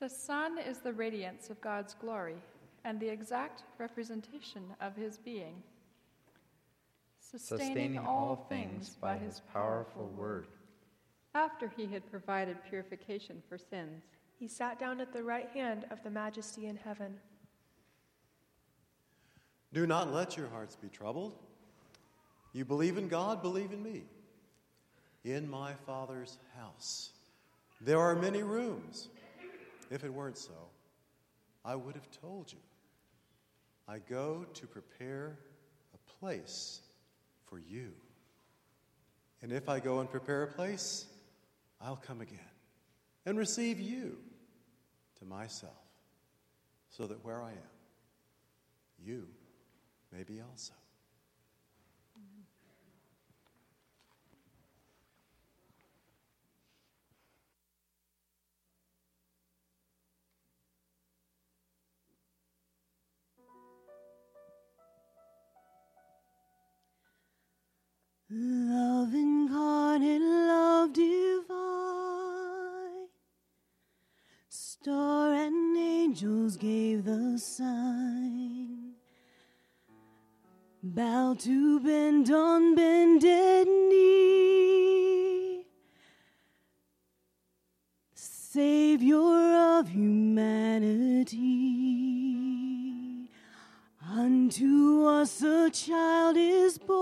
The Son is the radiance of God's glory and the exact representation of his being, sustaining all things by his powerful word. After he had provided purification for sins, he sat down at the right hand of the majesty in heaven. Do not let your hearts be troubled. You believe in God, believe in me. In my Father's house, there are many rooms. If it weren't so, I would have told you. I go to prepare a place for you. And if I go and prepare a place, I'll come again and receive you to myself, so that where I am, you may be also. Love Bow to bend on bended knee, Savior of humanity. Unto us a child is born,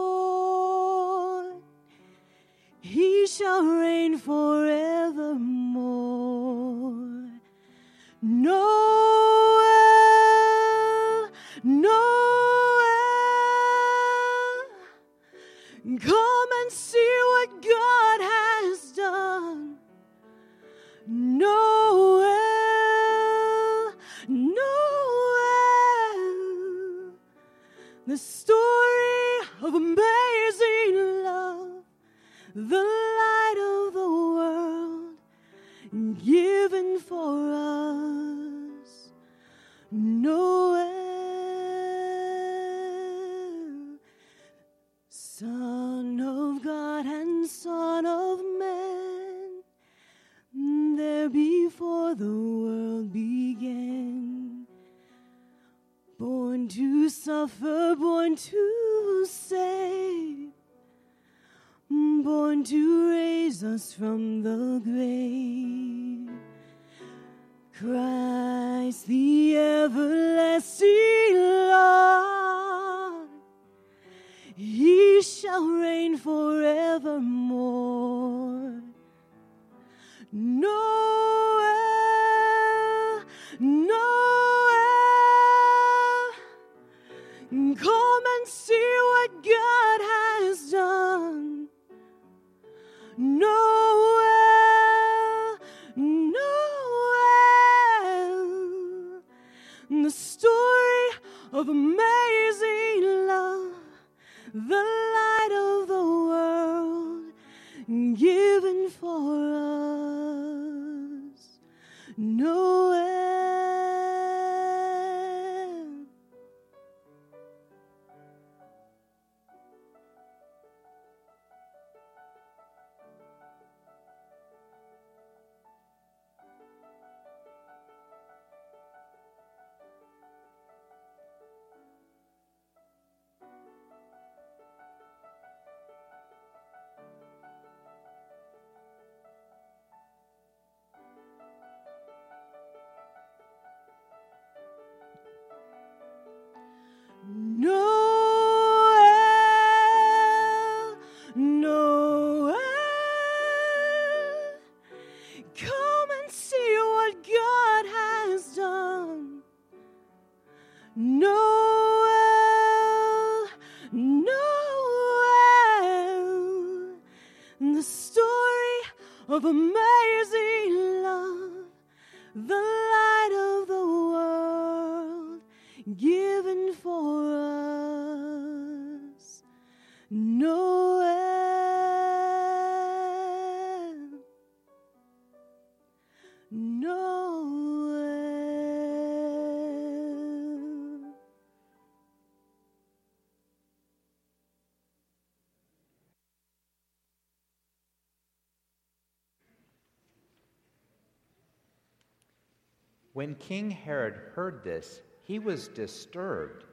Herod heard this, he was disturbed,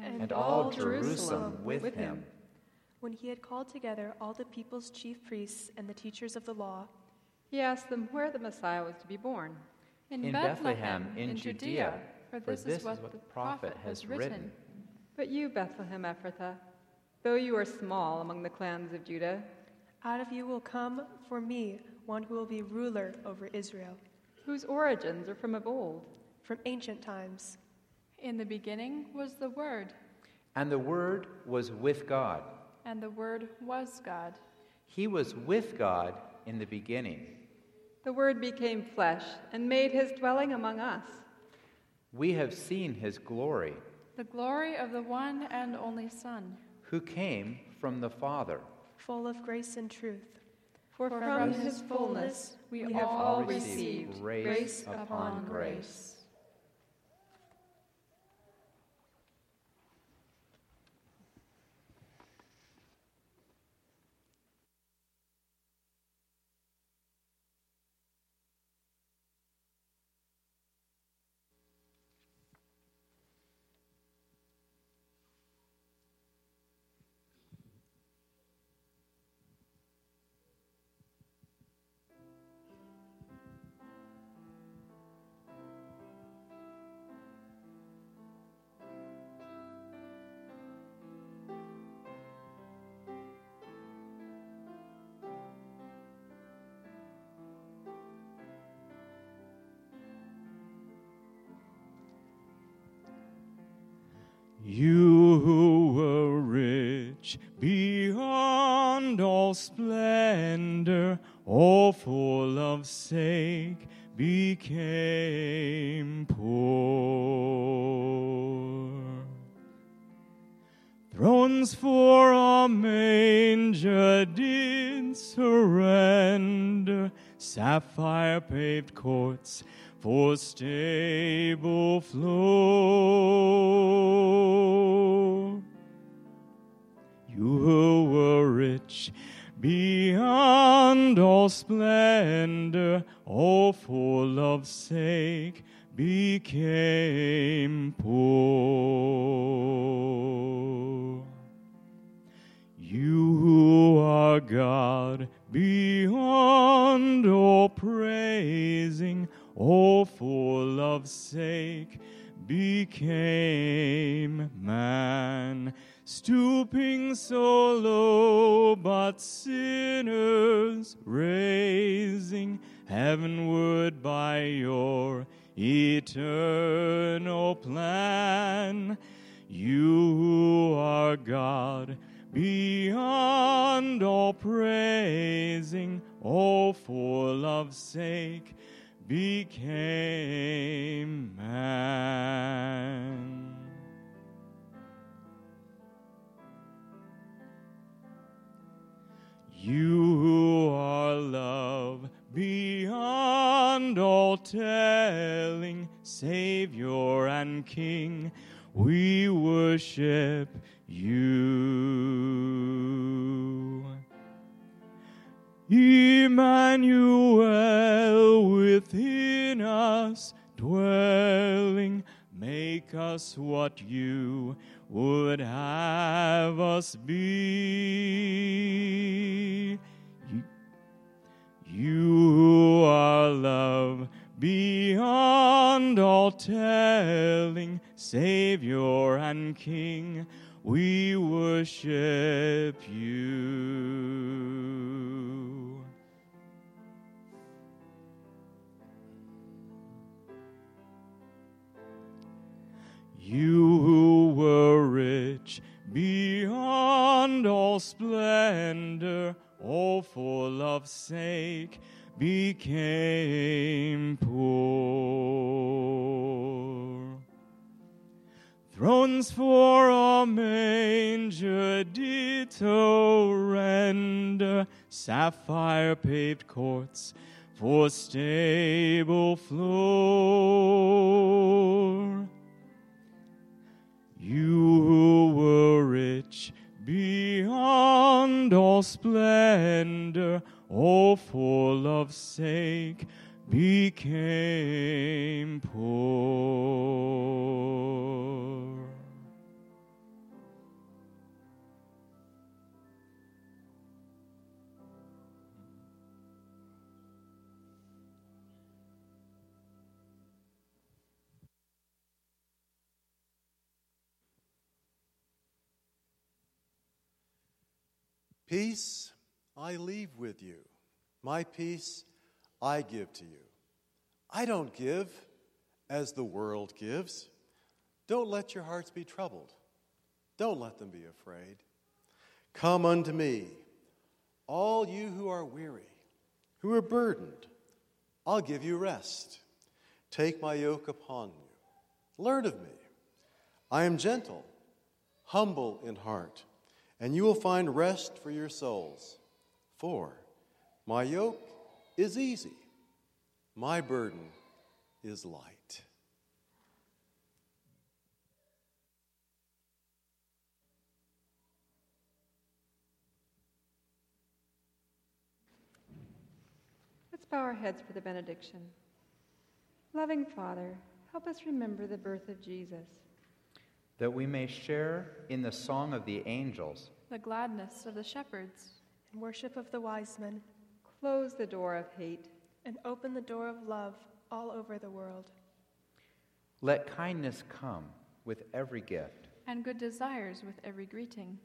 And and, all all Jerusalem Jerusalem with with him. him. When he had called together all the people's chief priests and the teachers of the law, He asked them where the Messiah was to be born. In, In Bethlehem, in Judea, for this, is what the prophet has written. But you, Bethlehem Ephrathah, though you are small among the clans of Judah, out of you will come for me one who will be ruler over Israel, whose origins are from of old, from ancient times. In the beginning was the Word, And the Word was with God. and the Word was God. He was with God in the beginning. the Word became flesh and made his dwelling among us. We have seen his glory, The glory of the one and only Son, who came from the Father. full of grace and truth. For For from from his fullness we, we have all all received received grace grace upon upon grace. grace. You who were rich beyond all splendor, all for love's sake became poor. Thrones for a manger did surrender, sapphire paved courts for stable floor. Splendor, all for love's sake became poor. You who are God beyond all praising, all for love's sake became man, stooping so low, but love's sake became man. You who are love beyond all telling, Savior and King, we worship you. Us what you would have us be. You who were rich beyond all splendor, all for love's sake became poor. Thrones for a manger did to render, sapphire paved courts for stable floor. All for love's sake became I leave with you. My peace I give to you. I don't give as the world gives. Don't let your hearts be troubled. Don't let them be afraid. Come unto me, all you who are weary, who are burdened. I'll give you rest. Take my yoke upon you. Learn of me. I am gentle, humble in heart, and you will find rest for your souls. For my yoke is easy, my burden is light. Let's bow our heads for the benediction. Loving Father, help us remember the birth of Jesus. that we may share in the song of the angels, the gladness of the shepherds, and worship of the wise men, Close the door of hate, and open the door of love all over the world. let kindness come with every gift, and good desires with every greeting.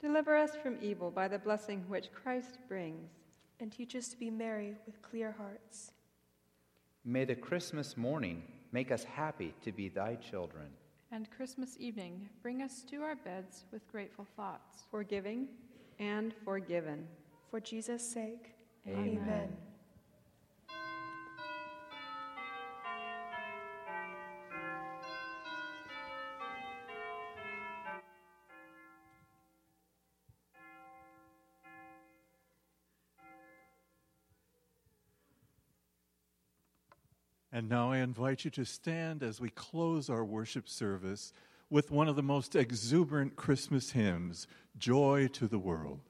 Deliver us from evil by the blessing which Christ brings. And teach us to be merry with clear hearts. May the Christmas morning make us happy to be thy children. And Christmas evening bring us to our beds with grateful thoughts. Forgiving and forgiven. For Jesus' sake. Amen. Amen. And now I invite you to stand as we close our worship service with one of the most exuberant Christmas hymns, Joy to the World.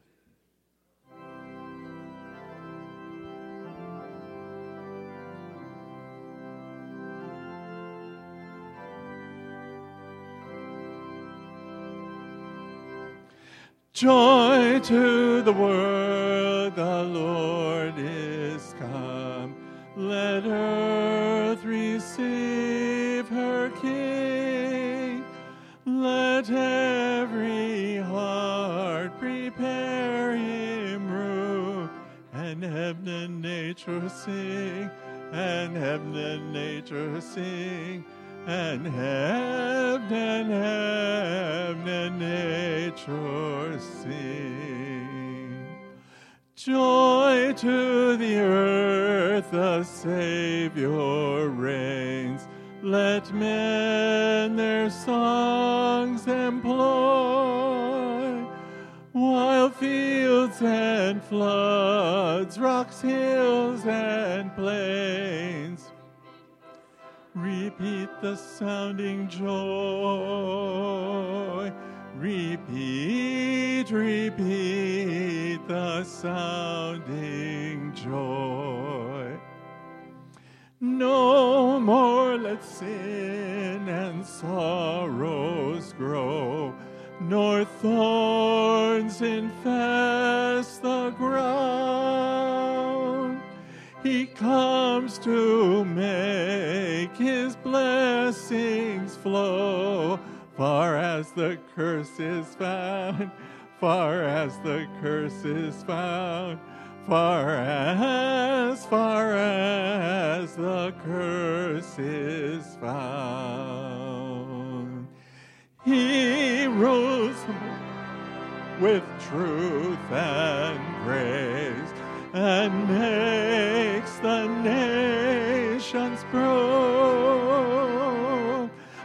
Joy to the world, the Lord is come. Let earth receive Let every heart prepare him room. And heaven and nature sing, and heaven and nature sing, and heaven and heaven and nature sing. Joy to the earth, the Savior reigns. Let men their songs employ, while fields and floods, rocks, hills, and plains repeat the sounding joy. Repeat, repeat the sounding joy. No more let sin and sorrows grow, nor thorns infest the ground. He comes to make his blessings flow, far as the curse is found, far as the curse is found, far as, far as the curse is found. He rules with truth and grace and makes the nations grow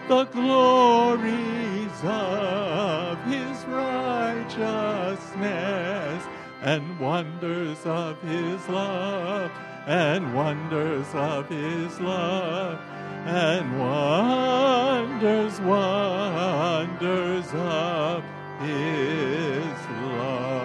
the glories of his righteousness and wonders of his love and wonders of his love and wonders wonders of his love